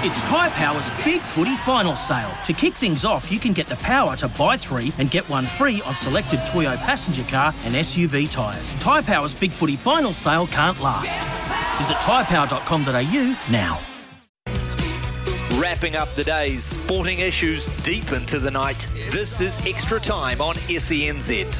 It's Tyre Power's Big Footy Final Sale. To kick things off, you can get the power to buy three and get one free on selected Toyo passenger car and SUV tyres. Tyre Power's Big Footy Final Sale can't last. Visit tyrepower.com.au now. Wrapping up the day's sporting issues deep into the night. This is Extra Time on SENZ.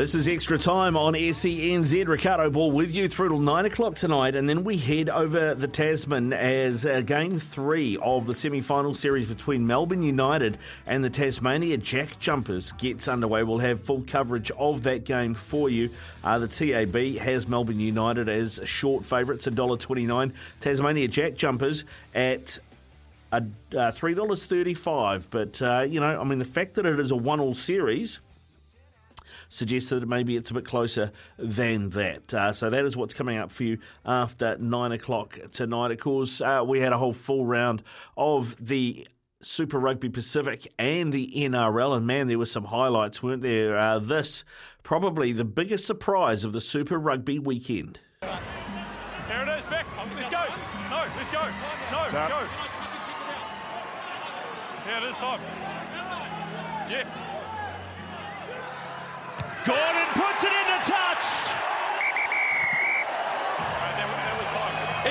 This is extra time on SENZ. Ricardo Ball with you through till nine o'clock tonight, and then we head over the Tasman as uh, game three of the semi final series between Melbourne United and the Tasmania Jack Jumpers gets underway. We'll have full coverage of that game for you. Uh, the TAB has Melbourne United as short favourites, $1.29. Tasmania Jack Jumpers at uh, three dollars thirty-five. But uh, you know, I mean, the fact that it is a one-all series suggests that maybe it's a bit closer than that. Uh, so that is what's coming up for you after nine o'clock tonight. Of course, uh, we had a whole full round of the. Super Rugby Pacific and the NRL, and man, there were some highlights, weren't there? Uh, this probably the biggest surprise of the Super Rugby weekend. There it is, back. Let's go. No, let's go. No, let's go. Yeah, it is time. Yes.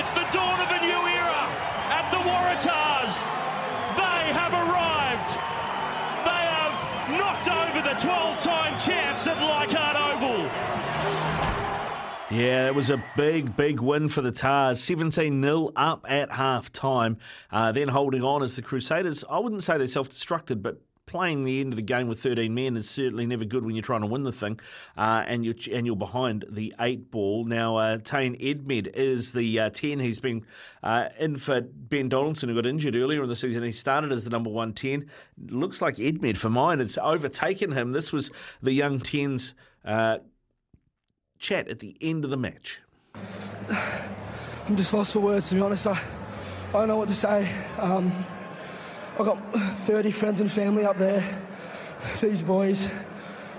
It's the dawn of a new era at the Waratahs. They have arrived. They have knocked over the 12-time champs at Leichhardt Oval. Yeah, it was a big, big win for the Tars. 17 0 up at half time. Uh, then holding on as the Crusaders, I wouldn't say they self destructed, but playing the end of the game with 13 men is certainly never good when you're trying to win the thing uh, and, you're, and you're behind the eight ball. Now, uh, Tane Edmed is the uh, 10. He's been uh, in for Ben Donaldson, who got injured earlier in the season. He started as the number one 10. Looks like Edmed for mine has overtaken him. This was the young 10's uh, chat at the end of the match. I'm just lost for words, to be honest. I, I don't know what to say. Um, I've got 30 friends and family up there. These boys,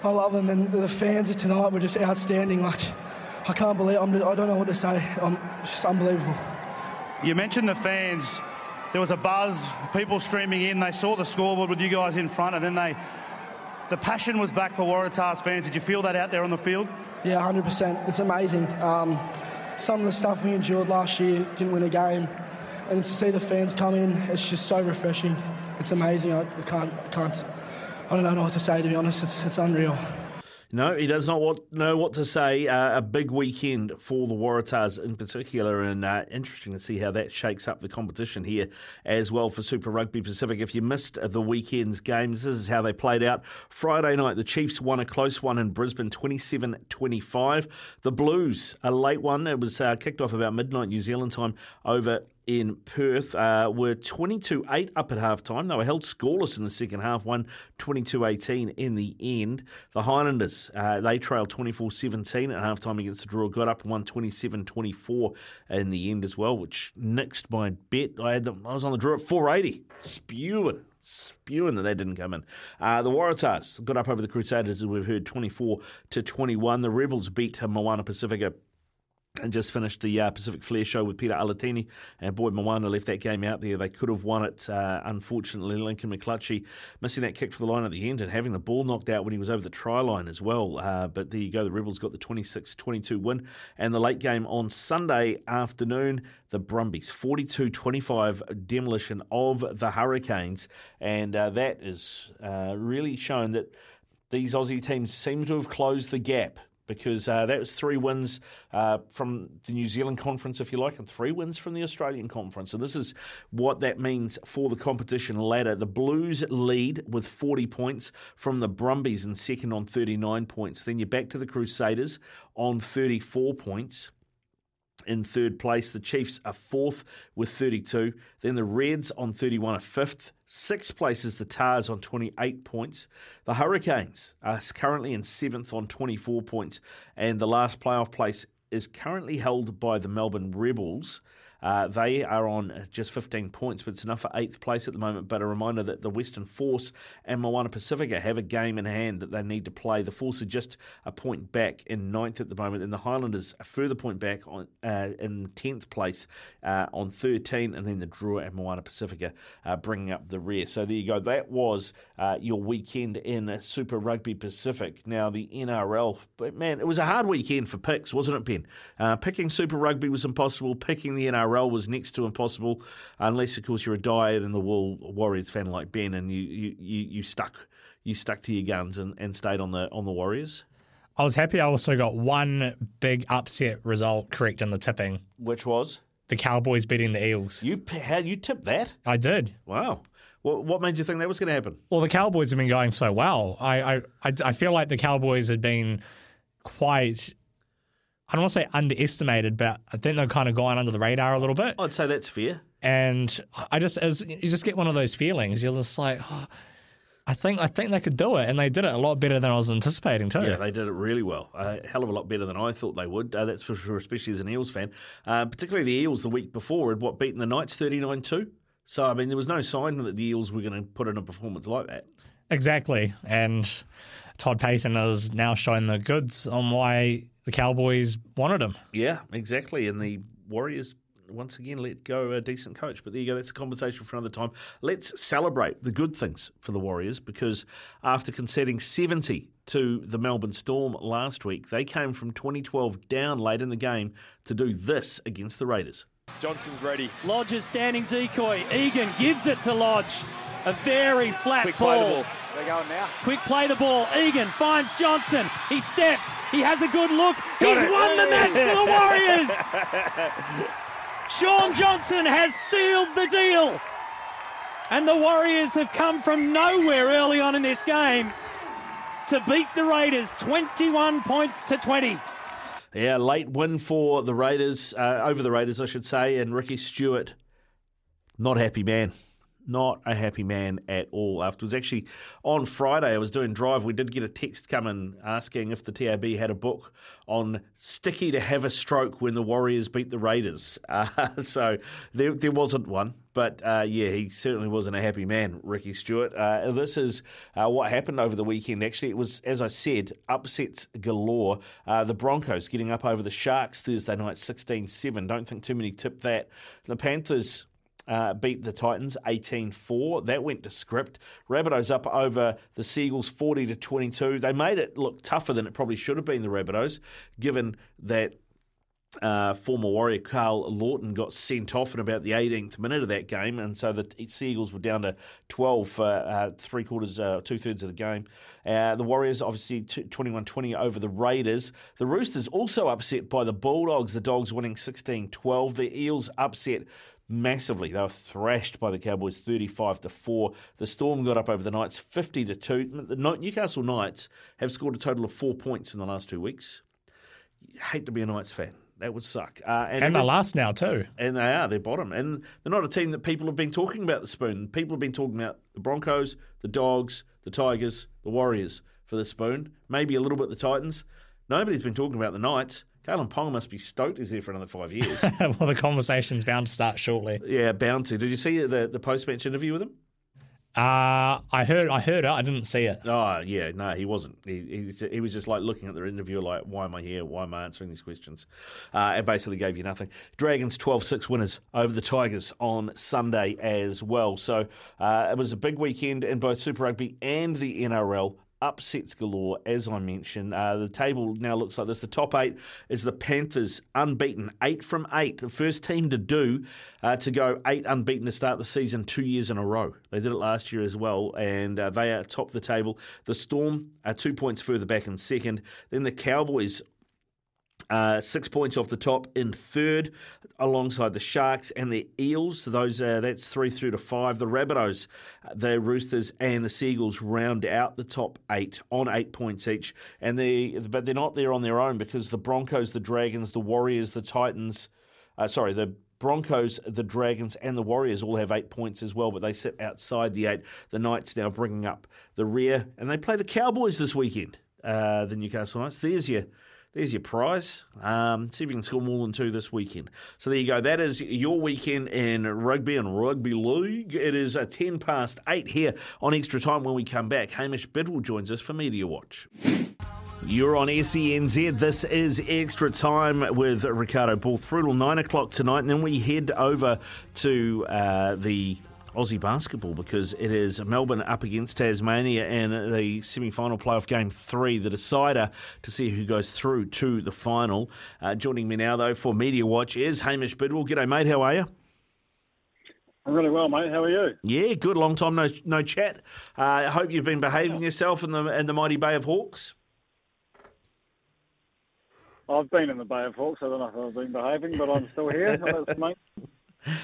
I love them, and the fans of tonight were just outstanding. Like, I can't believe. I'm, I don't know what to say. Um, it's just unbelievable. You mentioned the fans. There was a buzz, people streaming in. They saw the scoreboard with you guys in front, and then they. The passion was back for Waratahs fans. Did you feel that out there on the field? Yeah, 100%. It's amazing. Um, some of the stuff we endured last year didn't win a game, and to see the fans come in, it's just so refreshing. It's amazing. I, can't, can't, I don't know what to say to be honest. It's, it's unreal. No, he does not what, know what to say. Uh, a big weekend for the Waratahs in particular, and uh, interesting to see how that shakes up the competition here as well for Super Rugby Pacific. If you missed the weekend's games, this is how they played out. Friday night, the Chiefs won a close one in Brisbane, 27 25. The Blues, a late one. It was uh, kicked off about midnight New Zealand time over in Perth uh, were 22 8 up at half time. They were held scoreless in the second half, won 22 18 in the end. The Highlanders, uh, they trailed 24 17 at half time against the draw, got up and won 27 24 in the end as well, which nixed my bet. I, had them, I was on the draw at 480, spewing. spewing that they didn't come in. Uh, the Waratahs got up over the Crusaders, as we've heard, 24 to 21. The Rebels beat Moana Pacifica and just finished the uh, Pacific Flair show with Pita Alatini. And boy, Moana left that game out there. They could have won it. Uh, unfortunately, Lincoln McClutchie missing that kick for the line at the end and having the ball knocked out when he was over the try line as well. Uh, but there you go. The Rebels got the 26 22 win. And the late game on Sunday afternoon, the Brumbies 42 25 demolition of the Hurricanes. And uh, that is uh, really shown that these Aussie teams seem to have closed the gap because uh, that was three wins uh, from the New Zealand conference, if you like, and three wins from the Australian conference. And this is what that means for the competition ladder. The Blues lead with 40 points from the Brumbies in second on 39 points. Then you're back to the Crusaders on 34 points in third place. The Chiefs are fourth with 32. Then the Reds on 31 are fifth. Sixth place is the Tars on 28 points. The Hurricanes are currently in seventh on 24 points. And the last playoff place is currently held by the Melbourne Rebels. Uh, they are on just 15 points, but it's enough for eighth place at the moment. But a reminder that the Western Force and Moana Pacifica have a game in hand that they need to play. The Force are just a point back in ninth at the moment, and the Highlanders a further point back on uh, in 10th place uh, on 13, and then the Drua and Moana Pacifica uh, bringing up the rear. So there you go. That was uh, your weekend in Super Rugby Pacific. Now the NRL, but man, it was a hard weekend for picks, wasn't it, Ben? Uh, picking Super Rugby was impossible. Picking the NRL was next to impossible, unless of course you're a dyed in the wool Warriors fan like Ben, and you you, you, you stuck you stuck to your guns and, and stayed on the on the Warriors. I was happy I also got one big upset result correct in the tipping. Which was the Cowboys beating the Eels. You had you tipped that? I did. Wow. What, what made you think that was going to happen? Well, the Cowboys have been going so well. I, I, I, I feel like the Cowboys had been quite I don't want to say underestimated, but I think they've kind of gone under the radar a little bit. I'd say that's fair. And I just, as you just get one of those feelings, you're just like, oh, I think, I think they could do it, and they did it a lot better than I was anticipating too. Yeah, they did it really well. A hell of a lot better than I thought they would. Uh, that's for sure, especially as an Eels fan. Uh, particularly the Eels the week before had what beaten the Knights thirty nine two. So I mean, there was no sign that the Eels were going to put in a performance like that. Exactly, and Todd Payten has now shown the goods on why the Cowboys wanted him. Yeah, exactly. And the Warriors once again let go a decent coach. But there you go. That's a conversation for another time. Let's celebrate the good things for the Warriors because after conceding 70 to the Melbourne Storm last week, they came from 2012 down late in the game to do this against the Raiders. Johnson's ready. Lodge is standing decoy. Egan gives it to Lodge. A very flat Quick ball. Play the ball. They're going now. Quick play the ball. Egan finds Johnson. He steps. He has a good look. He's it. won the match for the Warriors. Sean Johnson has sealed the deal. And the Warriors have come from nowhere early on in this game to beat the Raiders 21 points to 20. Yeah, late win for the Raiders, uh, over the Raiders, I should say, and Ricky Stuart, not happy man. Not a happy man at all. Afterwards, actually, on Friday, I was doing drive. We did get a text coming asking if the TAB had a book on Sticky to have a stroke when the Warriors beat the Raiders. Uh, so there, there wasn't one. But uh, yeah, he certainly wasn't a happy man, Ricky Stuart. Uh, this is uh, what happened over the weekend. Actually, it was, as I said, upsets galore. Uh, the Broncos getting up over the Sharks Thursday night 16 7. Don't think too many tipped that. The Panthers. Uh, beat the Titans 18-4. That went to script. Rabbitohs up over the Seagulls 40 to 22. They made it look tougher than it probably should have been. The Rabbitohs, given that uh, former Warrior Karl Lawton got sent off in about the 18th minute of that game, and so the Seagulls were down to 12 for uh, three quarters, uh, two thirds of the game. Uh, the Warriors obviously 21 20 over the Raiders. The Roosters also upset by the Bulldogs, the Dogs winning 16 12. The Eels upset massively. They were thrashed by the Cowboys 35 to 4. The Storm got up over the Knights 50 to 2. The Newcastle Knights have scored a total of 4 points in the last 2 weeks. Hate to be a Knights fan. That would suck. Uh, And, they're last now too. and they are. They're bottom. And they're not a team that people have been talking about the spoon. People have been talking about the Broncos, the Dogs, the Tigers, the Warriors for the spoon. Maybe a little bit the Titans. Nobody's been talking about the Knights. Kalyn Ponga must be stoked he's there for another five years. well, the conversation's bound to start shortly. yeah, bound to. Did you see the, the post match interview with him? Uh, I heard. I heard it. I didn't see it. Oh yeah, no, he wasn't. He, he, he was just like looking at the interview, like, why am I here? Why am I answering these questions? Uh, and basically gave you nothing. Dragons 12-6 winners over the Tigers on Sunday as well. So uh, it was a big weekend in both Super Rugby and the NRL upsets galore, as I mentioned. Uh, the table now looks like this. The top eight is the Panthers, unbeaten, eight from eight. The first team to do uh, to go eight unbeaten to start the season two years in a row. They did it last year as well, and uh, they are top the table. The Storm are two points further back in second. Then the Cowboys uh, six points off the top in third, alongside the Sharks and the Eels. Those uh, that's three through to five. The Rabbitohs, the Roosters, and the Seagulls round out the top eight on eight points each. And they, but they're not there on their own because the Broncos, the Dragons, the Warriors, the Titans. Uh, sorry, the Broncos, the Dragons, and the Warriors all have eight points as well, but they sit outside the eight. The Knights now bringing up the rear, and they play the Cowboys this weekend. Uh, the Newcastle Knights. There's your there's your prize. Um, see if you can score more than two this weekend. So there you go. That is your weekend in rugby and rugby league. It is a 10 past 8 here on Extra Time when we come back. Hamish Bidwell joins us for Media Watch. You're on SENZ. This is Extra Time with Ricardo Ball through till 9 o'clock tonight. And then we head over to uh, the Aussie basketball because it is Melbourne up against Tasmania in the semi final playoff game three, the decider to see who goes through to the final. Uh, joining me now, though, for Media Watch is Hamish Bidwell. G'day, mate. How are you? I'm really well, mate. How are you? Yeah, good. Long time no no chat. Uh, I hope you've been behaving yourself in the in the mighty Bay of Hawks. I've been in the Bay of Hawks. I don't know if I've been behaving, but I'm still here.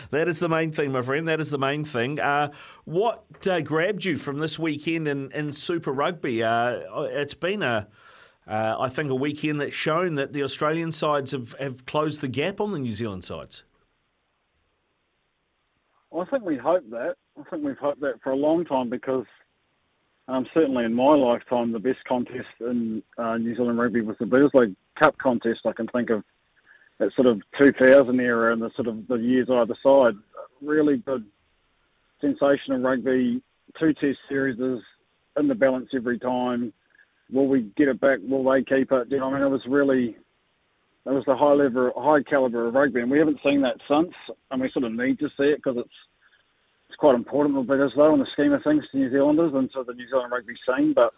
That is the main thing, my friend. That is the main thing. Uh, what uh, grabbed you from this weekend in, in Super Rugby? Uh, it's been a, uh, I think, a weekend that's shown that the Australian sides have, have closed the gap on the New Zealand sides. Well, I think we hope that. I think we've hoped that for a long time because um, certainly in my lifetime, the best contest in uh, New Zealand rugby was the Bledisloe Cup contest. I can think of that sort of 2000 era and the sort of the years either side. Really good, sensational rugby. Two test series is in the balance every time. Will we get it back? Will they keep it? You know, I mean, it was really, it was the high level, high caliber of rugby, and we haven't seen that since. And we sort of need to see it because it's it's quite important because though in the scheme of things to New Zealanders and to the New Zealand rugby scene. But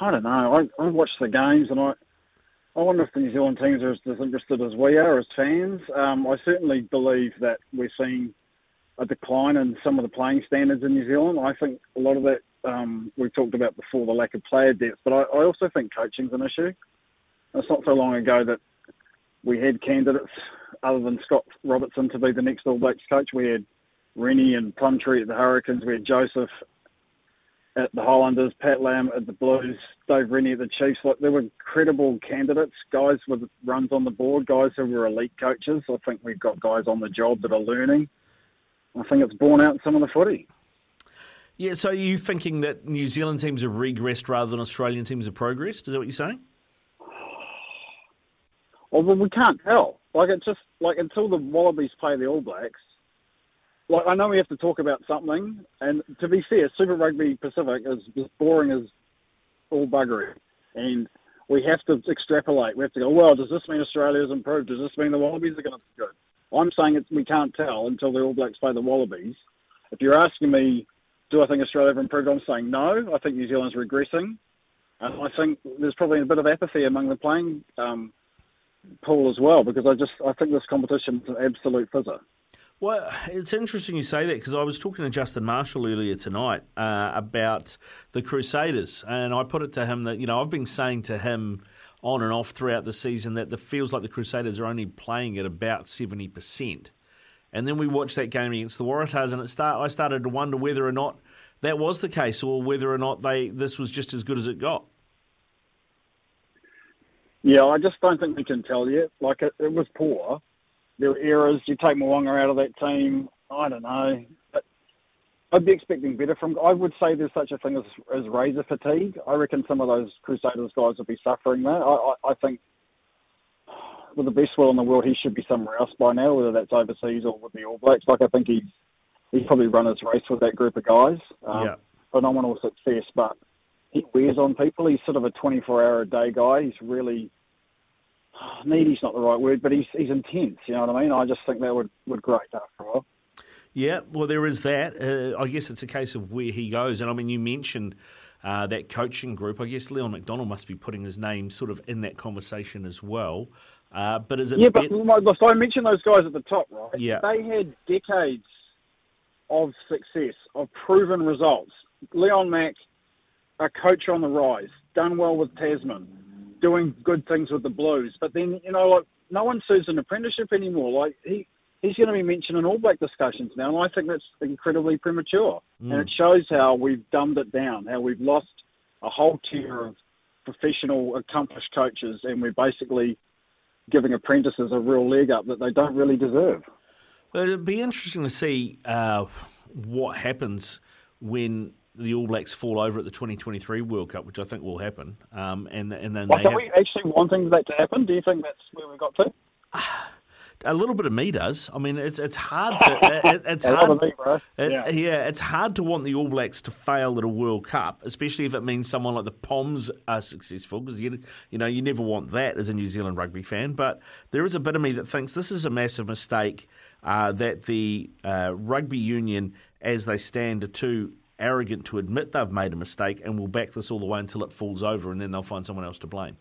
I don't know. I I watched the games and I I wonder if the New Zealand teams are as disinterested as we are as fans. Um, I certainly believe that we're seeing a decline in some of the playing standards in New Zealand. I think a lot of that um, we've talked about before, the lack of player depth, but I, I also think coaching's an issue. It's not so long ago that we had candidates other than Scott Robertson to be the next All Blacks coach. We had Rennie and Plumtree at the Hurricanes. We had Joseph at the Highlanders, Pat Lam at the Blues, Dave Rennie at the Chiefs. Like there were credible candidates, guys with runs on the board, guys who were elite coaches. I think we've got guys on the job that are learning. I think it's borne out in some of the footy. Yeah, so are you thinking that New Zealand teams have regressed rather than Australian teams have progressed? Is that what you're saying? Oh, well, we can't tell. Like it's just like until the Wallabies play the All Blacks. Like I know we have to talk about something, and to be fair, Super Rugby Pacific is as boring as all buggery, and we have to extrapolate. We have to go. Well, does this mean Australia's improved? Does this mean the Wallabies are going to be good? I'm saying we can't tell until the All Blacks play the Wallabies. If you're asking me, do I think Australia have improved? I'm saying no. I think New Zealand's regressing, and I think there's probably a bit of apathy among the playing um, pool as well because I just I think this competition is an absolute fizzer. Well, it's interesting you say that because I was talking to Justin Marshall earlier tonight uh, about the Crusaders, and I put it to him that you know I've been saying to him on and off throughout the season that it feels like the Crusaders are only playing at about seventy percent, and then we watched that game against the Waratahs, and it start I started to wonder whether or not that was the case, or whether or not they this was just as good as it got. Yeah, I just don't think we can tell yet. Like it, it was poor. There were errors. You take Mo'unga out of that team. I don't know. But I'd be expecting better from. I would say there's such a thing as, as razor fatigue. I reckon some of those Crusaders guys will be suffering that. I, I, I think with the best will in the world, he should be somewhere else by now, whether that's overseas or with the All Blacks. Like I think he's he's probably run his race with that group of guys. Um, Yeah. Phenomenal success, but he wears on people. He's sort of a 24 hour a day guy. He's really needy's not the right word, but he's he's intense. You know what I mean? I just think that would would grate after a while. Yeah, well, there is that. Uh, I guess it's a case of where he goes. And I mean, you mentioned uh, that coaching group. I guess Leon MacDonald must be putting his name sort of in that conversation as well. Uh, but is it Yeah, but my- so I mentioned those guys at the top, right? Yeah. They had decades of success, of proven results. Leon Mack, a coach on the rise, done well with Tasman, doing good things with the Blues. But then, you know, like no one serves an apprenticeship anymore. Like he, he's going to be mentioned in All Black discussions now, and I think that's incredibly premature. And it shows how we've dumbed it down, how we've lost a whole tier of professional, accomplished coaches, and we're basically giving apprentices a real leg up that they don't really deserve. Well, it'd be interesting to see uh, what happens when the All Blacks fall over at the 2023 World Cup, which I think will happen. Um, and and then Like, they are have, we actually wanting that to happen? Do you think that's where we got to? a little bit of me does. I mean, it's it's hard. To, it, it's hard. me, bro. It, Yeah. yeah. it's hard to want the All Blacks to fail at a World Cup, especially if it means someone like the Poms are successful, because you, you know you never want that as a New Zealand rugby fan. But there is a bit of me that thinks this is a massive mistake. Uh, that the uh, rugby union, as they stand, are too arrogant to admit they've made a mistake, and will back this all the way until it falls over, and then they'll find someone else to blame.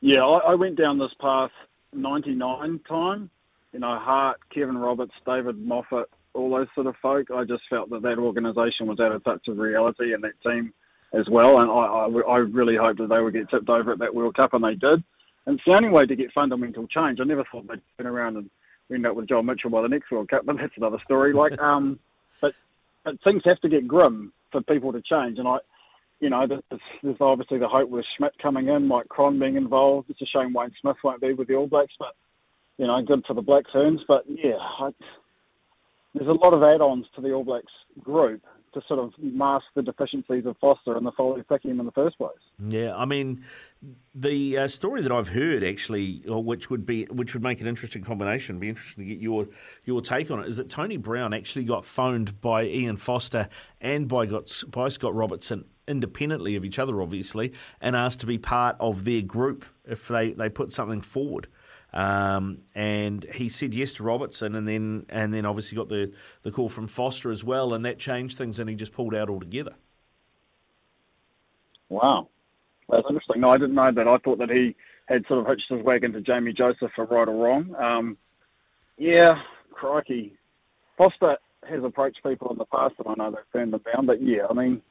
Yeah, I, I went down this path 99 time. You know, Hart, Kevin Roberts, David Moffett, all those sort of folk. I just felt that that organisation was out of touch with reality and that team as well. And I, I, I really hoped that they would get tipped over at that World Cup, and they did. And it's the only way to get fundamental change. I never thought they'd turn around and end up with John Mitchell by the next World Cup, but that's another story. Like, um, but things have to get grim for people to change, and I, you know, there's, there's obviously the hope with Schmidt coming in, Mike Cron being involved. It's a shame Wayne Smith won't be with the All Blacks, but you know, good for the Black Ferns. But yeah, I, there's a lot of add-ons to the All Blacks group to sort of mask the deficiencies of Foster and the folly of picking him in the first place. Yeah, I mean, the uh, story that I've heard actually, or which would be which would make an interesting combination, be interesting to get your your take on it, is that Tony Brown actually got phoned by Ian Foster and by got by Scott Robertson independently of each other, obviously, and asked to be part of their group if they, they put something forward. Um, and he said yes to Robertson, and then and then obviously got the, the call from Foster as well, and that changed things, and he just pulled out altogether. Wow. That's interesting. No, I didn't know that. I thought that he had sort of hitched his wagon to Jamie Joseph for right or wrong. Um, yeah, crikey. Foster has approached people in the past, and I know they've turned them down. But yeah, I mean,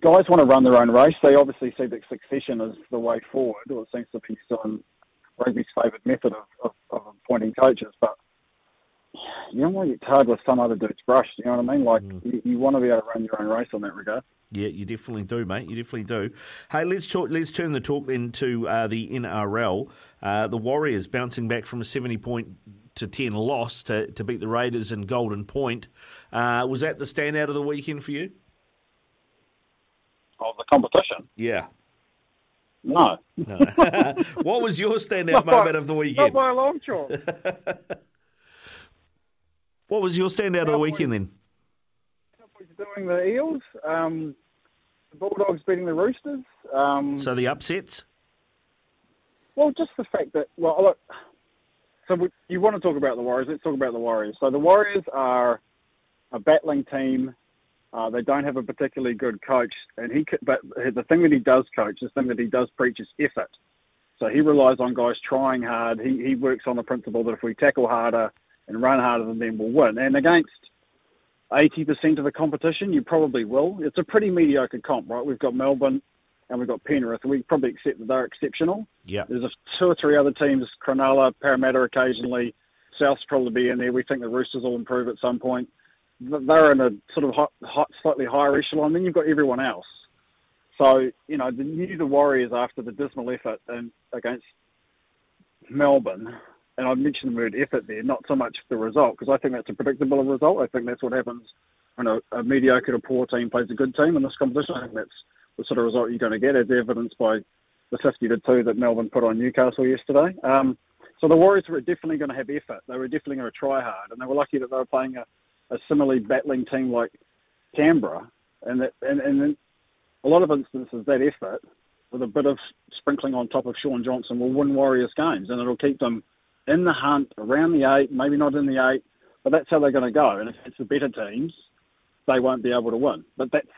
guys want to run their own race. They obviously see that succession is the way forward, or it seems to be still in rugby's favourite method of, of, of appointing coaches. But you don't want to get tarred with some other dude's brush. You know what I mean? Like you, you want to be able to run your own race on that regard. Yeah, you definitely do, mate. You definitely do. Hey, let's talk. Let's turn the talk then to uh, the NRL. Uh, the Warriors bouncing back from a seventy point to ten loss to, to beat the Raiders in Golden Point. Uh, was that the standout of the weekend for you? Of the competition? Yeah. No. No. what was your standout Not by- moment of the Not weekend? by a long shot. What was your standout of the weekend then? doing the Eels, um, the Bulldogs beating the Roosters. Um, So the upsets. well, just the fact that well, look. So we, you want to talk about the Warriors? Let's talk about the Warriors. So the Warriors are a battling team. Uh, they don't have a particularly good coach, and he. But the thing that he does coach, the thing that he does preach is effort. So he relies on guys trying hard. He he works on the principle that if we tackle harder and run harder, then then we'll win. And against 80% of the competition, you probably will. It's a pretty mediocre comp, right? We've got Melbourne and we've got Penrith. We probably accept that they're exceptional. Yeah. There's a, two or three other teams, Cronulla, Parramatta occasionally, South's probably be in there. We think the Roosters will improve at some point. Th- They're in a sort of hot, hot, slightly higher echelon. Then you've got everyone else. So, you know, the new the Warriors after the dismal effort in, against Melbourne, and I mentioned the word effort there, not so much the result, because I think that's a predictable result. I think that's what happens when a, a mediocre to poor team plays a good team in this competition. I think that's the sort of result you're going to get, as evidenced by the 50 to 2 that Melbourne put on Newcastle yesterday. Um, So the Warriors were definitely going to have effort. They were definitely going to try hard, and they were lucky that they were playing a, a similarly battling team like Canberra, and that and, and in a lot of instances that effort with a bit of sprinkling on top of Sean Johnson will win Warriors games, and it'll keep them in the hunt around the eight, maybe not in the eight, but that's how they're going to go. And if it's the better teams, they won't be able to win. But that's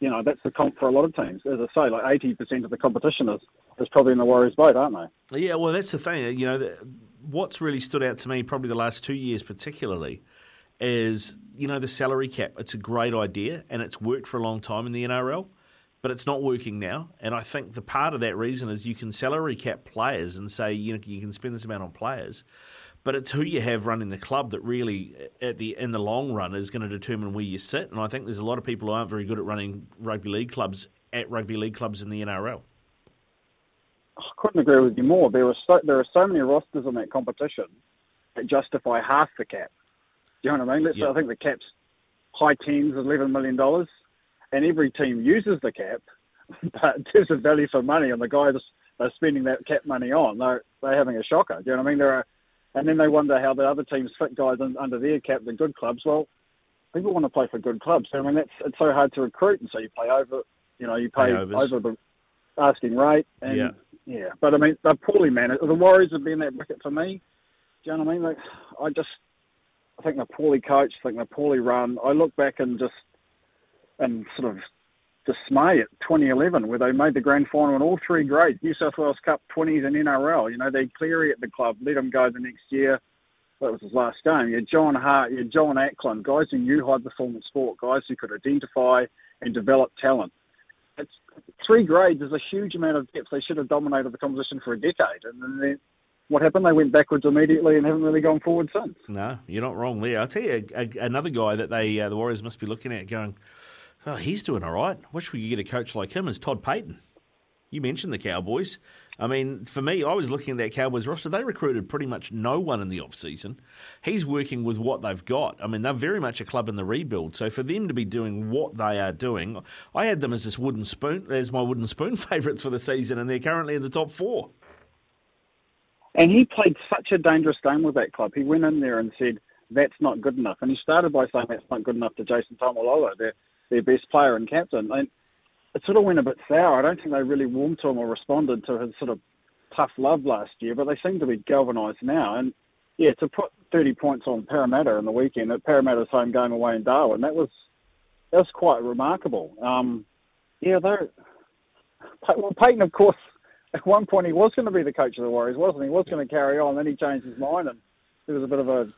you know that's the comp for a lot of teams. As I say, like eighty percent of the competition is is probably in the Warriors' boat, aren't they? Yeah, well, that's the thing. You know, what's really stood out to me, probably the last two years particularly, is you know the salary cap. It's a great idea, and it's worked for a long time in the NRL, but it's not working now. And I think the part of that reason is you can salary cap players and say you know you can spend this amount on players, but it's who you have running the club that really, eh, at the in the long run, is going to determine where you sit. And I think there's a lot of people who aren't very good at running rugby league clubs at rugby league clubs in the NRL. I couldn't agree with you more. There are so, there are so many rosters in that competition that justify half the cap. Do you know what I mean? Let's say I think the cap's high tens, eleven million dollars, and every team uses the cap, but there's a value for money, and the guys they're spending that cap money on, they're they're having a shocker. Do you know what I mean? There are, and then they wonder how the other teams fit guys in, under their cap, the good clubs. Well, people want to play for good clubs. I mean, that's it's so hard to recruit, and so you play over. You know, you pay Pay overs. over the asking rate, and Yeah. yeah. But I mean, they're poorly managed. The Warriors have been that bucket for me. Do you know what I mean? Like, I just, I think they're poorly coached. I think they're poorly run. I look back and just, and sort of dismay at 2011, where they made the grand final in all three grades: New South Wales Cup, 20s, and NRL. You know, they Cleary at the club, let him go the next year. That was his last game. You had John Hart, you had John Ackland, guys who knew high performance sport, guys who could identify and develop talent. It's three grades is a huge amount of depth. They should have dominated the competition for a decade, and then what happened? They went backwards immediately and haven't really gone forward since. No, you're not wrong there. I'll tell you a, a, another guy that they uh, the Warriors must be looking at going, oh, he's doing all right. Wish we could get a coach like him is Todd Payten. You mentioned the Cowboys. I mean, for me, I was looking at that Cowboys roster. They recruited pretty much no one in the off-season. He's working with what they've got. I mean, they're very much a club in the rebuild. So for them to be doing what they are doing, I had them as this wooden spoon, as my wooden spoon favourites for the season, and they're currently in the top four. And he played such a dangerous game with that club. He went in there and said, that's not good enough. And he started by saying that's not good enough to Jason Taumalolo, their, their best player and captain. And it sort of went a bit sour. I don't think they really warmed to him or responded to his sort of tough love last year, but they seem to be galvanised now. And yeah, to put 30 points on Parramatta in the weekend at Parramatta's home game away in Darwin, that was that was quite remarkable. Um, yeah, they're well, Payten, of course, at one point he was going to be the coach of the Warriors, wasn't he? He was going to carry on, then he changed his mind, and there was a bit of a.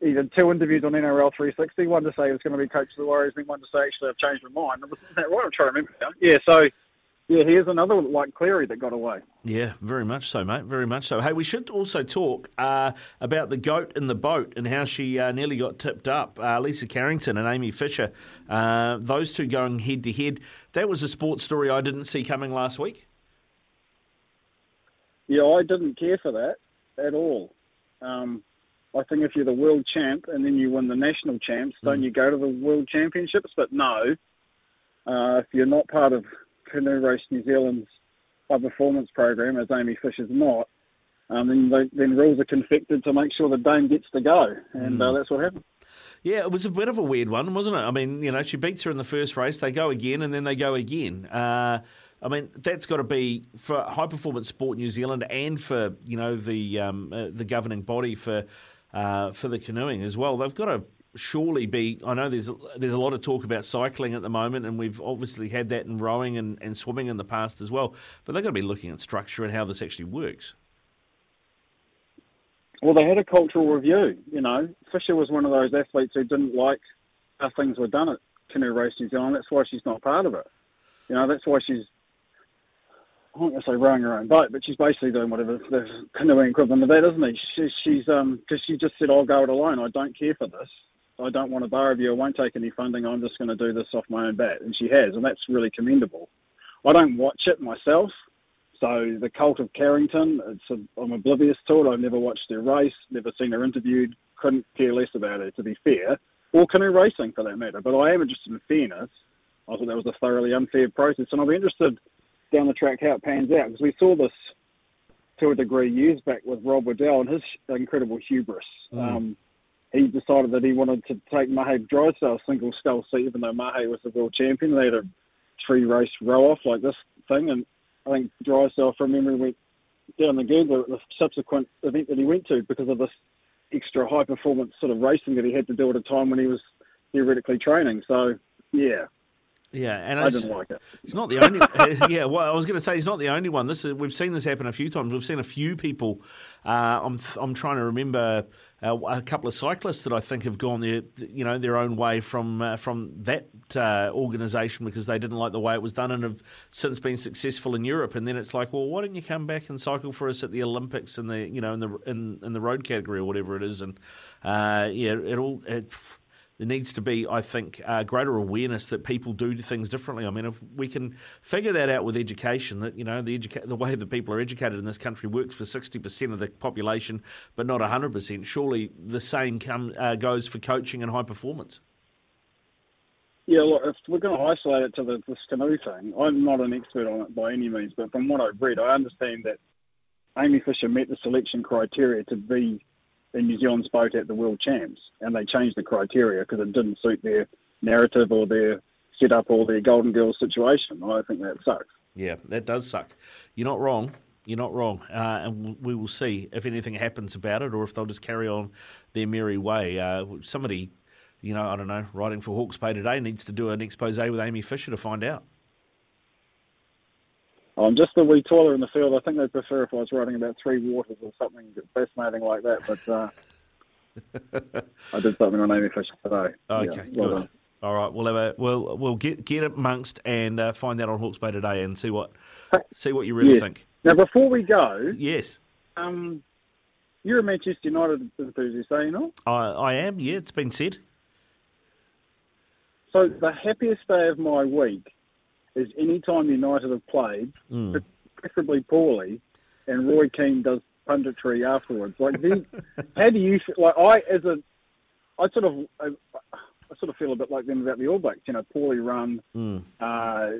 He did two interviews on NRL 360. One to say he was going to be coach of the Warriors, and one to say actually I've changed my mind. Isn't that right? I'm trying to remember now. Yeah, so yeah, here's another like Cleary that got away. Yeah, very much so, mate. Very much so. Hey, we should also talk uh, about the goat in the boat and how she uh, nearly got tipped up. Uh, Lisa Carrington and Amy Fisher, uh, those two going head to head. That was a sports story I didn't see coming last week. Yeah, I didn't care for that at all. Um, I think if you're the world champ and then you win the national champs, don't you go to the world championships? But no, uh, if you're not part of Canoe Race New Zealand's high performance program, as Amy Fisher's not, um, then they, then rules are confected to make sure the dame gets to go, and uh, that's what happened. Yeah, it was a bit of a weird one, wasn't it? I mean, you know, she beats her in the first race, they go again, and then they go again. Uh, I mean, that's got to be for High Performance Sport New Zealand and for you know the um, uh, the governing body for uh, for the canoeing as well. They've got to surely be. I know there's there's a lot of talk about cycling at the moment, and we've obviously had that in rowing and, and swimming in the past as well. But they've got to be looking at structure and how this actually works. Well, they had a cultural review. You know, Fisher was one of those athletes who didn't like how things were done at Canoe Race New Zealand. That's why she's not part of it. You know, that's why she's. I'm not going to say rowing her own boat, but she's basically doing whatever the canoeing equivalent of that, isn't it? She, she's um because she just said, "I'll go it alone. I don't care for this. I don't want a bar you. I won't take any funding. I'm just going to do this off my own bat," and she has, and that's really commendable. I don't watch it myself, so the cult of Carrington, it's a, I'm oblivious to it. I've never watched their race, never seen her interviewed, couldn't care less about her, to be fair, or canoe racing for that matter. But I am interested in fairness. I thought that was a thoroughly unfair process, and I'll be interested down the track how it pans out because we saw this to a degree years back with Rob Waddell and his incredible hubris. Mm. Um, he decided that he wanted to take Mahe Drysdale single scull seat, even though Mahe was the world champion. They had a three race row off like this thing, and I think Drysdale, from memory, went down the Google at the subsequent event that he went to because of this extra high performance sort of racing that he had to do at a time when he was theoretically training. So, yeah, Yeah, and I it's, didn't like it. It's not the only. yeah, well, I was going to say he's not the only one. This is, we've seen this happen a few times. We've seen a few people. Uh, I'm I'm trying to remember uh, a couple of cyclists that I think have gone their you know their own way from uh, from that uh, organisation because they didn't like the way it was done and have since been successful in Europe. And then it's like, well, why don't you come back and cycle for us at the Olympics in the you know in the in, in the road category or whatever it is? And uh, yeah, it all. It, there needs to be, I think, uh, greater awareness that people do things differently. I mean, if we can figure that out with education, that you know the educa- the way that people are educated in this country works for sixty percent of the population, but not hundred percent. Surely the same come, uh, goes for coaching and high performance. Yeah, look, if we're going to isolate it to the, this canoe thing, I'm not an expert on it by any means, but from what I've read, I understand that Amy Fisher met the selection criteria to be in New Zealand's boat at the World Champs, and they changed the criteria because it didn't suit their narrative or their setup or their Golden Girls situation. I think that sucks. Yeah, that does suck. You're not wrong. You're not wrong, uh, and we will see if anything happens about it, or if they'll just carry on their merry way. Uh, somebody, you know, I don't know, writing for Hawke's Bay today needs to do an expose with Amy Fisher to find out. I'm just a wee toiler in the field. I think they'd prefer if I was writing about three waters or something fascinating like that, but uh, I did something on Amy Fisher today. Okay, Yeah, well good. done. All right, we'll have a we'll we'll get get amongst and uh, find that on Hawke's Bay today and see what see what you really Yeah. think. Now, before we go, Yes, um, you're a Manchester United enthusiast, are you not? I I am. Yeah, it's been said. So the happiest day of my week is any time United have played, Mm. preferably poorly, and Roy Keane does punditry afterwards. Like, how do you feel? Like, I as a, I sort of, I, I sort of feel a bit like them about the All Blacks. You know, poorly run, Mm. uh,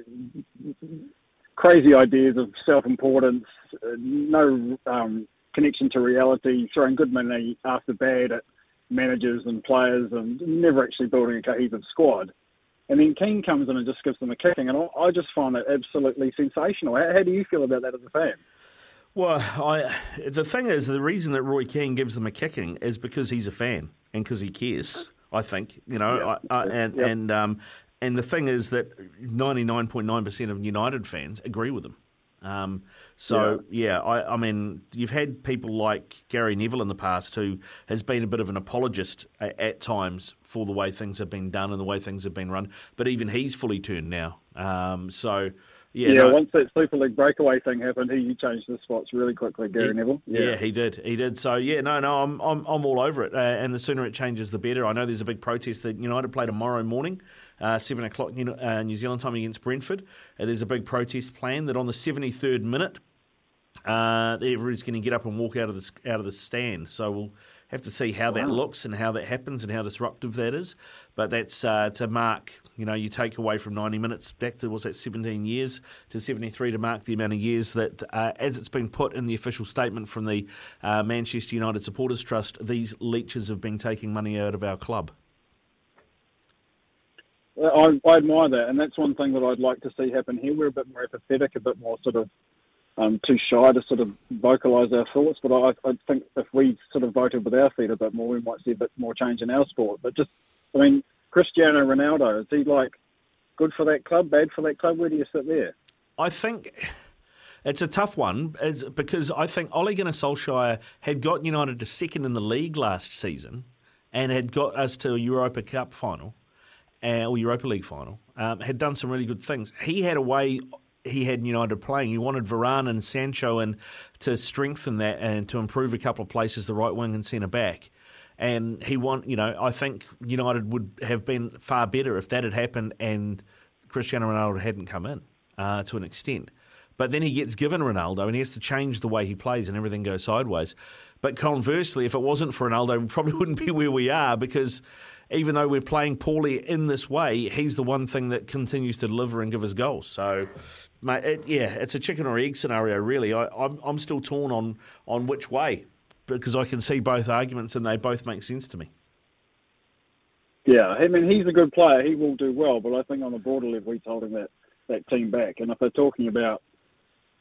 crazy ideas of self-importance, uh, no um, connection to reality, throwing good money after bad at managers and players, and never actually building a cohesive squad. And then Keane comes in and just gives them a kicking, and I, I just find it absolutely sensational. How, how do you feel about that as a fan? Well, I the thing is the reason that Roy Keane gives them a kicking is because he's a fan and because he cares. I think you know, I, I, and and um, and the thing is that ninety nine point nine percent of United fans agree with him. Um, so yeah, I, I mean, you've had people like Gary Neville in the past who has been a bit of an apologist at, at times for the way things have been done and the way things have been run, but even he's fully turned now. Um, so yeah, Yeah, no- once that Super League breakaway thing happened, he changed the spots really quickly, Gary He- Neville. Yeah. he did. He did. So yeah, no, no, I'm I'm, I'm all over it. Uh, and the sooner it changes, the better. I know there's a big protest that United play tomorrow morning, uh, seven o'clock New, uh, New Zealand time against Brentford. Uh, there's a big protest planned that on the 73rd minute, uh, everybody's going to get up and walk out of the out of the stand. So we'll have to see how that looks and how that happens and how disruptive that is. But that's uh, to mark. You know, you take away from 90 minutes back to was that 17 years to 73 to mark the amount of years that, uh, as it's been put in the official statement from the uh, Manchester United Supporters Trust, these leeches have been taking money out of our club. I, I admire that, and that's one thing that I'd like to see happen here. We're a bit more apathetic, a bit more sort of um, too shy to sort of vocalise our thoughts. But I, I think if we sort of voted with our feet a bit more, we might see a bit more change in our sport. But just, I mean, Cristiano Ronaldo, is he like good for that club, bad for that club? Where do you sit there? I think it's a tough one because I think Ole Gunnar Solskjaer had got United to second in the league last season and had got us to a Europa Cup final uh, or Europa League final. Um, had done some really good things. He had a way. He had United playing. He wanted Varane and Sancho and to strengthen that and to improve a couple of places, the right wing and centre back. And he want, you know, I think United would have been far better if that had happened and Cristiano Ronaldo hadn't come in uh, to an extent. But then he gets given Ronaldo and he has to change the way he plays and everything goes sideways. But conversely, if it wasn't for Ronaldo, we probably wouldn't be where we are because even though we're playing poorly in this way, he's the one thing that continues to deliver and give us goals. So, Mate, it, yeah, it's a chicken or egg scenario, really. I, I'm, I'm still torn on, on which way because I can see both arguments and they both make sense to me. Yeah, I mean, he's a good player. He will do well, but I think on a broader level, he's holding that, that team back. And if they're talking about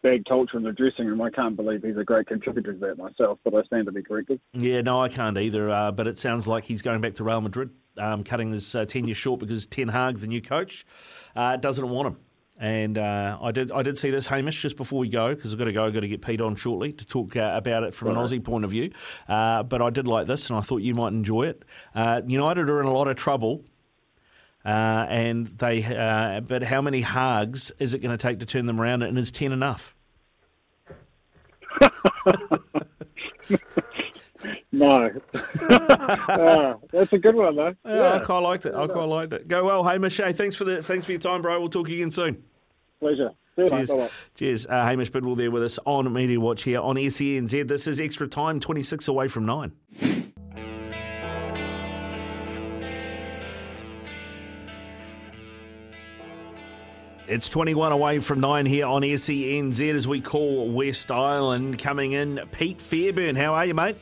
bad culture in the dressing room, I can't believe he's a great contributor to that myself, but I stand to be corrected. Yeah, no, I can't either. Uh, but it sounds like he's going back to Real Madrid, um, cutting his uh, tenure short because Ten Hag, the new coach, uh, doesn't want him. And uh, I did I did see this, Hamish, just before we go, because I've got to go, I've got to get Pete on shortly to talk uh, about it from an Aussie point of view. Uh, but I did like this, and I thought you might enjoy it. Uh, United are in a lot of trouble. Uh, and they, uh, but how many Hags is it going to take to turn them around? And is ten enough? No. Ah, that's a good one, though. Yeah, I quite liked it. I quite liked it. Go well, Hamish. Hey, thanks for the thanks for your time, bro. We'll talk again soon. Pleasure. See you, mate. Cheers. Cheers. Uh, Hamish Bidwell there with us on Media Watch here on SENZ. This is extra time, 26 away from 9. It's 21 away from 9 here on SENZ as we call West Island. Coming in, Pete Fairbairn. How are you, mate?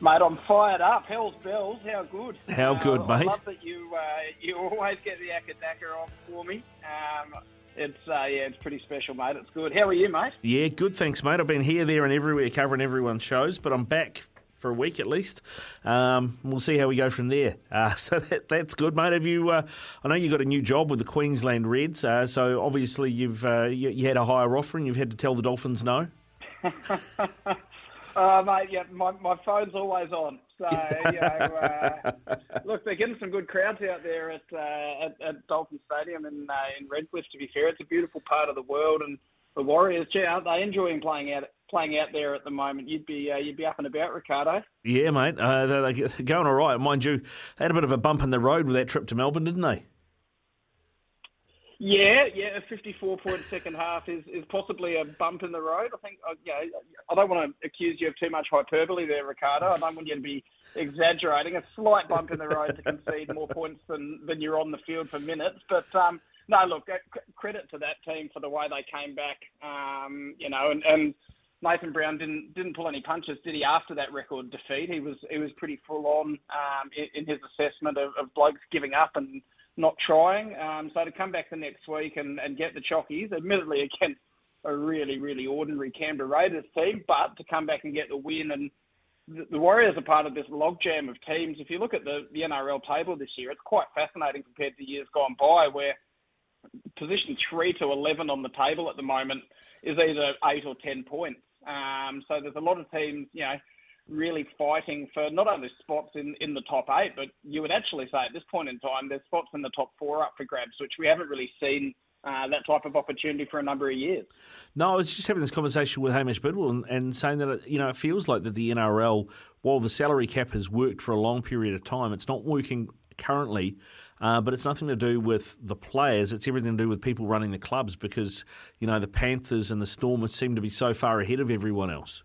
Mate, I'm fired up. Hell's bells. How good. How good, I mate? I love that you uh, you always get the akadaka off for me. Um, it's uh, yeah, it's pretty special, mate. It's good. How are you, mate? Yeah, good. Thanks, mate. I've been here, there, and everywhere covering everyone's shows, but I'm back for a week at least. Um, we'll see how we go from there. Uh, so that, that's good, mate. Have you? Uh, I know you got a new job with the Queensland Reds, uh, so obviously you've uh, you, you had a higher offer and you've had to tell the Dolphins no. Uh, mate, yeah, my, my phone's always on. So, you know, uh, look, they're getting some good crowds out there at uh, at, at Dolphin Stadium in uh, in Redcliffe. To be fair, it's a beautiful part of the world, and the Warriors, gee, aren't they enjoying playing out playing out there at the moment? You'd be uh, you'd be up and about, Ricardo. Yeah, mate. Uh, they're, they're going all right, mind you. They had a bit of a bump in the road with that trip to Melbourne, didn't they? Yeah, yeah, a 54 point second half is, is possibly a bump in the road. I think, uh, you know, I don't want to accuse you of too much hyperbole there, Ricardo. I don't want you to be exaggerating. A slight bump in the road to concede more points than, than you're on the field for minutes. But um, no, look, uh, credit to that team for the way they came back. Um, you know, and, and Nathan Brown didn't didn't pull any punches, did he? After that record defeat, he was he was pretty full on um, in, in his assessment of, of blokes giving up and not trying. Um, so to come back the next week and, and get the chockies, admittedly against a really really ordinary Canberra Raiders team, but to come back and get the win and the the Warriors are part of this logjam of teams. If you look at the, the NRL table this year, it's quite fascinating compared to years gone by, where position three to eleven on the table at the moment is either eight or ten points. Um, so there's a lot of teams, you know, really fighting for not only spots in, in the top eight, but you would actually say at this point in time, there's spots in the top four up for grabs, which we haven't really seen uh, that type of opportunity for a number of years. No, I was just having this conversation with Hamish Bidwell and, and saying that it, you know it feels like that the NRL, while the salary cap has worked for a long period of time, it's not working currently. Uh, but it's nothing to do with the players. It's everything to do with people running the clubs because you know the Panthers and the Stormers seem to be so far ahead of everyone else.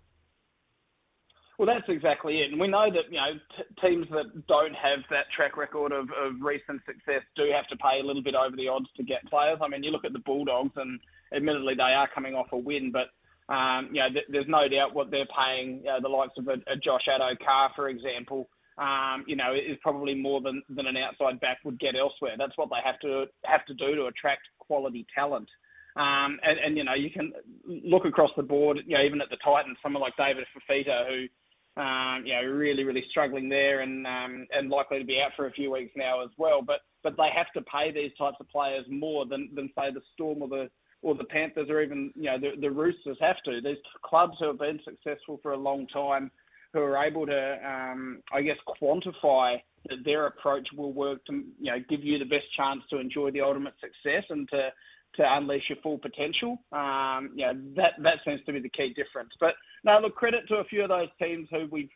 Well, that's exactly it. And we know that, you know, t- teams that don't have that track record of, of recent success do have to pay a little bit over the odds to get players. I mean, you look at the Bulldogs, and admittedly they are coming off a win, but, um, you know, th- there's no doubt what they're paying, you know, the likes of a, a Josh Addo-Carr, for example, um, you know, is probably more than, than an outside back would get elsewhere. That's what they have to have to do to attract quality talent. Um, and, and, you know, you can look across the board, you know, even at the Titans, someone like David Fifita, who, um, you know, really, really struggling there and um, and likely to be out for a few weeks now as well. But but they have to pay these types of players more than, than say the Storm or the or the Panthers or even you know the, the Roosters have to. These clubs who have been successful for a long time, who are able to, um, I guess, quantify that their approach will work to you know give you the best chance to enjoy the ultimate success and to to unleash your full potential. Um, know, that that seems to be the key difference. But no, look, credit to a few of those teams who we've,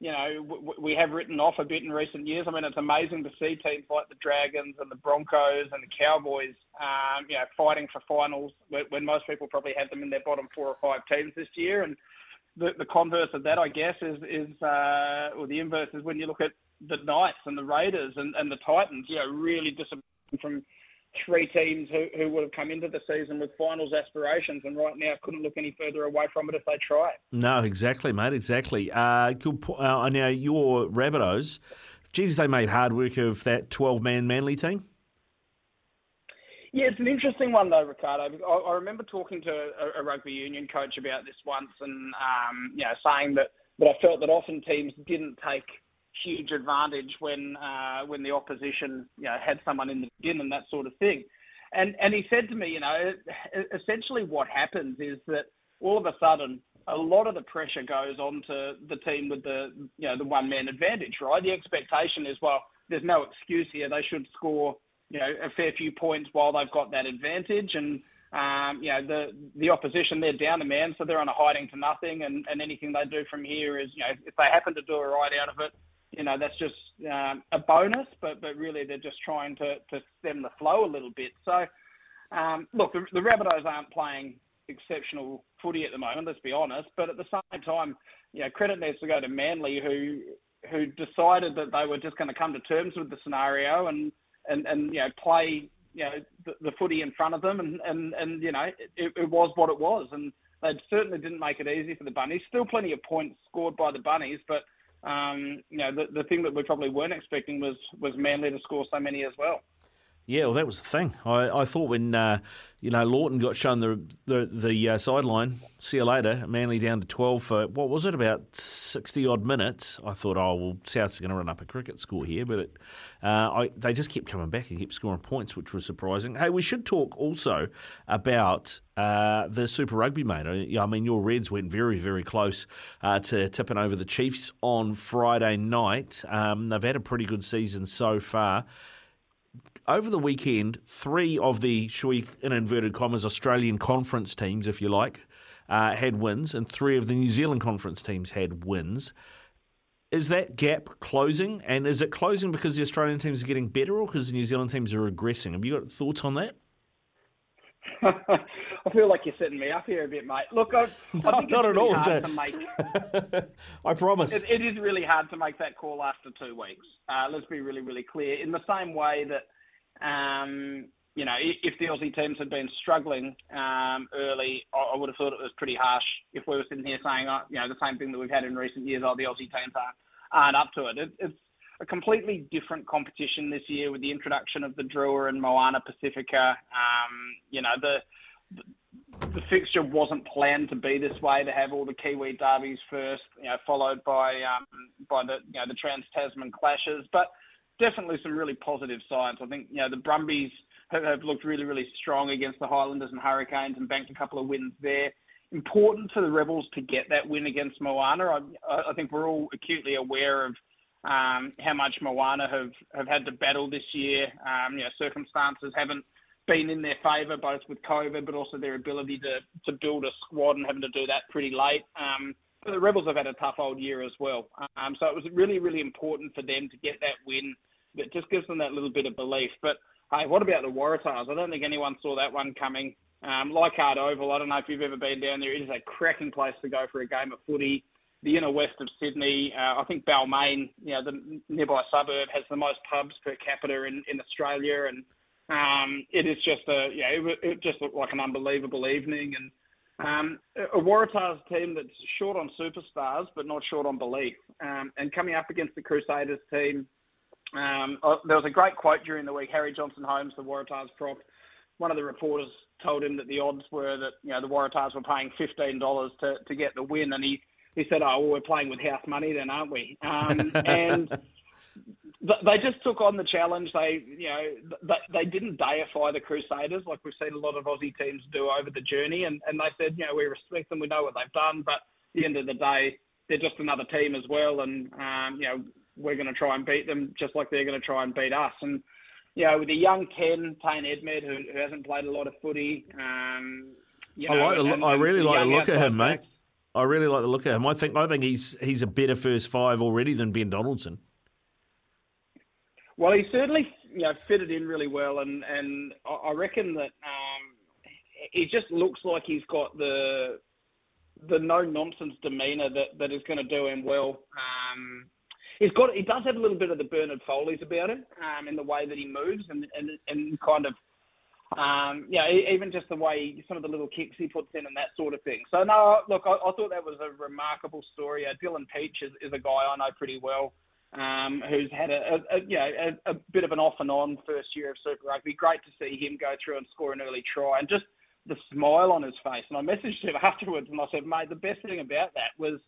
you know, w- we have written off a bit in recent years. I mean, it's amazing to see teams like the Dragons and the Broncos and the Cowboys, um, you know, fighting for finals when, when most people probably had them in their bottom four or five teams this year. And the, the converse of that, I guess, is is uh, or the inverse is when you look at the Knights and the Raiders and, and the Titans, you know, really disappointing from three teams who, who would have come into the season with finals aspirations, and right now couldn't look any further away from it if they try. No, exactly, mate, exactly. Uh, good. Po- uh, now your Rabbitohs, geez, they made hard work of that twelve-man Manly team. Yeah, it's an interesting one though, Ricardo. I, I remember talking to a, a rugby union coach about this once, and um, you know, saying that that I felt that often teams didn't take huge advantage when uh, when the opposition you know had someone in the bin and that sort of thing. And and he said to me, you know, essentially what happens is that all of a sudden a lot of the pressure goes on to the team with the you know the one man advantage, right? The expectation is well, there's no excuse here. They should score you know a fair few points while they've got that advantage and. Um, you know the the opposition they're down a man, so they're on a hiding to nothing, and, and anything they do from here is you know if they happen to do a right out of it, you know that's just um, a bonus, but but really they're just trying to, to stem the flow a little bit. So um, look, the, the Rabbitohs aren't playing exceptional footy at the moment. Let's be honest, but at the same time, you know credit needs to go to Manly who who decided that they were just going to come to terms with the scenario and and and you know play you know the, the footy in front of them and and and you know it, it was what it was and they certainly didn't make it easy for the bunnies. Still plenty of points scored by the bunnies, but um, you know the the thing that we probably weren't expecting was was Manly to score so many as well. Yeah, well, that was the thing. I, I thought when uh, you know Lawton got shown the the, the uh, sideline, see you later. Manly down to twelve for what was it about sixty odd minutes. I thought, oh well, South's going to run up a cricket score here, but it, uh, I, they just kept coming back and kept scoring points, which was surprising. Hey, we should talk also about uh, the Super Rugby, mate. I, mean, your Reds went very very close uh, to tipping over the Chiefs on Friday night. Um, they've had a pretty good season so far over the weekend, three of the, shall we, in inverted commas, Australian conference teams, if you like, uh, had wins, and three of the New Zealand conference teams had wins. Is that gap closing? And is it closing because the Australian teams are getting better or because the New Zealand teams are regressing? Have you got thoughts on that? I feel like you're setting me up here a bit, mate. Look, I, I think not it's at really all, hard to make. I promise. It, it is really hard to make that call after two weeks. Uh, let's be really, really clear. In the same way that, you know, if the Aussie teams had been struggling um, early, I, would have thought it was pretty harsh if we were sitting here saying, oh, you know, the same thing that we've had in recent years, oh, the Aussie teams aren't, up to it. it. It's a completely different competition this year with the introduction of the Drua and Moana Pacifica. Um, you know, the the fixture wasn't planned to be this way to have all the Kiwi derbies first, you know, followed by um, by the you know the Trans Tasman clashes, but definitely some really positive signs. I think you know the Brumbies have, have looked really really strong against the Highlanders and Hurricanes and banked a couple of wins there. Important for the Rebels to get that win against Moana. I, I think we're all acutely aware of um, how much Moana have, have had to battle this year. Um, you know, circumstances haven't been in their favour, both with COVID, but also their ability to, to build a squad and having to do that pretty late. Um, but the Rebels have had a tough old year as well. Um, so it was really, really important for them to get that win. That just gives them that little bit of belief. But hey, what about the Waratahs? I don't think anyone saw that one coming. Um, Oval, I don't know if you've ever been down there. It is a cracking place to go for a game of footy. The inner west of Sydney, uh, I think Balmain, you know, the nearby suburb, has the most pubs per capita in, in Australia, and um, it is just a yeah, it, it just looked like an unbelievable evening, and um, a Waratahs team that's short on superstars but not short on belief. Um, and coming up against the Crusaders team, um, uh, there was a great quote during the week. Harry Johnson-Holmes, the Waratahs prop, one of the reporters told him that the odds were that you know the Waratahs were paying fifteen dollars to, to get the win, and he he said, "Oh, well, we're playing with house money then, aren't we?" Um, and th- they just took on the challenge. They, you know, th- they didn't deify the Crusaders like we've seen a lot of Aussie teams do over the journey. And, and they said, you know, we respect them, we know what they've done, but at the end of the day, they're just another team as well. And, um, you know, we're going to try and beat them just like they're going to try and beat us. And, you know, with a young Ken, Tane Edmed, who, who hasn't played a lot of footy, um, you I like the, and- I really like the look at him, mate. backs. I really like the look at him. I think I think he's he's a better first five already than Ben Donaldson. Well, he certainly you know fitted in really well, and and I I reckon that um, he just looks like he's got the the no nonsense demeanour that, that is going to do him well. Um, he's got he does have a little bit of the Bernard Foley's about him um, in the way that he moves and and, and kind of Um, yeah, even just the way some of the little kicks he puts in and that sort of thing. So no, look, I, I thought that was a remarkable story. Uh, Dylan Pietsch is, is a guy I know pretty well, um, who's had a, a, a you know a, a bit of an off and on first year of Super Rugby. Great to see him go through and score an early try, and just the smile on his face. And I messaged him afterwards, and I said, mate, the best thing about that was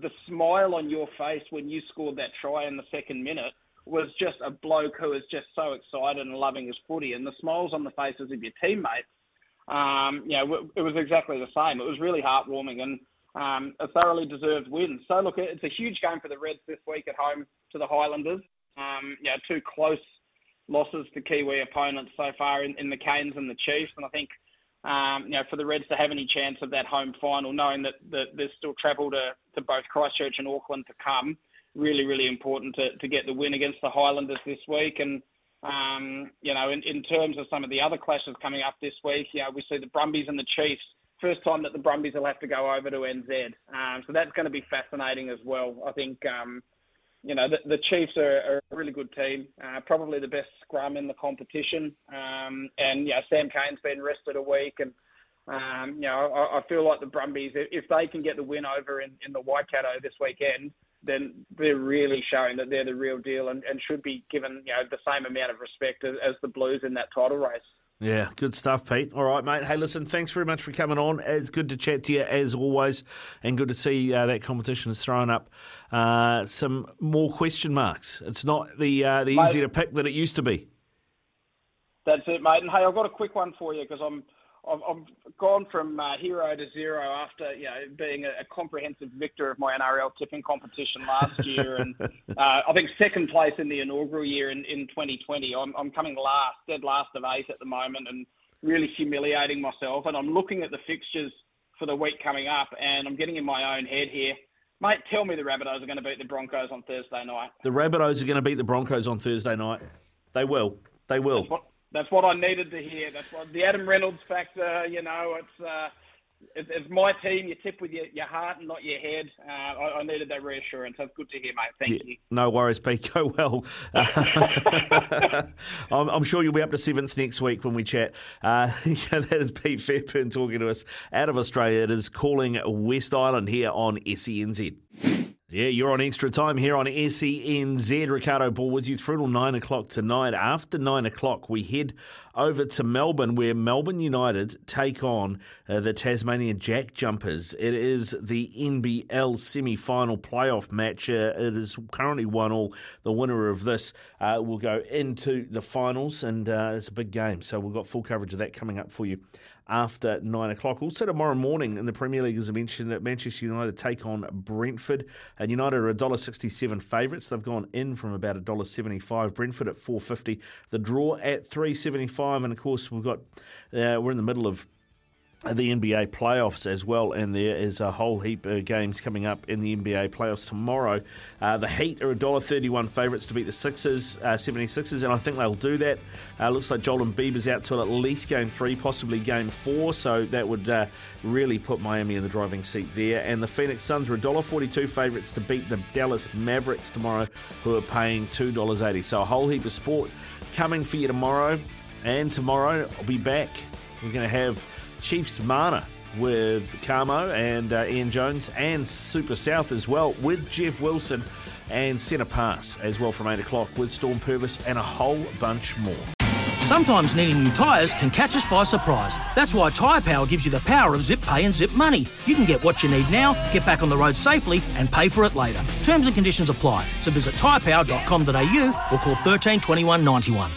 the smile on your face when you scored that try in the second minute was just a bloke who is just so excited and loving his footy, and the smiles on the faces of your teammates. Um, you know, it was exactly the same. It was really heartwarming and um, a thoroughly deserved win. So look, it's a huge game for the Reds this week at home to the Highlanders. Um, you know, two close losses to Kiwi opponents so far in, in the Canes and the Chiefs, and I think um, you know, for the Reds to have any chance of that home final, knowing that, that there's still travel to, to both Christchurch and Auckland to come, really, really important to, to get the win against the Highlanders this week. And, um, you know, in, in terms of some of the other clashes coming up this week, you know, we see the Brumbies and the Chiefs. First time that the Brumbies will have to go over to NZ. Um, so that's going to be fascinating as well. I think, um, you know, the, the Chiefs are, are, a really good team, uh, probably the best scrum in the competition. Um, and, yeah, Sam Cane's been rested a week. And, um, you know, I, I, feel like the Brumbies, if they can get the win over in, in the Waikato this weekend, then they're really showing that they're the real deal and, and should be given, you know, the same amount of respect as, as the Blues in that title race. Yeah, good stuff, Pete. All right, mate. Hey, listen, thanks very much for coming on. It's good to chat to you as always, and good to see uh, that competition is throwing up uh, some more question marks. It's not the uh, the Mate. easy to pick that it used to be. That's it, mate. And hey, I've got a quick one for you because I'm I've, I've gone from uh, hero to zero after you know being a, a comprehensive victor of my NRL tipping competition last year, and uh, I think second place in the inaugural year in, in 2020. I'm, I'm coming last, dead last of eight at the moment, and really humiliating myself. And I'm looking at the fixtures for the week coming up, and I'm getting in my own head here. Mate, tell me the Rabbitohs are going to beat the Broncos on Thursday night. The Rabbitohs are going to beat the Broncos on Thursday night. They will. They will. That's what, that's what I needed to hear. That's what the Adam Reynolds factor. You know, it's uh, it's, it's my team. You tip with your, your heart and not your head. Uh, I, I needed that reassurance. That's good to hear, mate. Thank Yeah, you. No worries, Pete. Go well. I'm, I'm sure you'll be up to seventh next week when we chat. Uh, yeah, that is Pete Fairbairn talking to us out of Australia. It is calling West Island here on SENZ. Yeah, you're on extra time here on SENZ. Ricardo Ball with you through till nine o'clock tonight. After nine o'clock, we head over to Melbourne, where Melbourne United take on uh, the Tasmania JackJumpers. It is the NBL semi final playoff match. Uh, it is currently one all. The winner of this uh, will go into the finals, and uh, it's a big game. So we've got full coverage of that coming up for you after nine o'clock. Also tomorrow morning in the Premier League, as I mentioned, that Manchester United take on Brentford. And United are $1.67 favourites. They've gone in from about $1.75. Brentford at 4.50. The draw at 3.75. And of course, we've got uh, we're in the middle of the NBA playoffs as well, and there is a whole heap of games coming up in the NBA playoffs tomorrow. Uh, the Heat are $1.31 favourites to beat the Sixers, uh, 76ers, and I think they'll do that. Uh, looks like Joel Embiid's out till at least game three, possibly game four, so that would uh, really put Miami in the driving seat there. And the Phoenix Suns are $1.42 favourites to beat the Dallas Mavericks tomorrow, who are paying $2.80. So a whole heap of sport coming for you tomorrow, and tomorrow I'll be back. We're going to have Chiefs Mana with Carmo and uh, Ian Jones and Super South as well with Jeff Wilson and Centre Pass as well from 8 o'clock with Storm Purvis and a whole bunch more. Sometimes needing new tyres can catch us by surprise. That's why Tyre Power gives you the power of zip pay and zip money. You can get what you need now, get back on the road safely, and pay for it later. Terms and conditions apply. So visit tyrepower.com.au or call 13 21 91.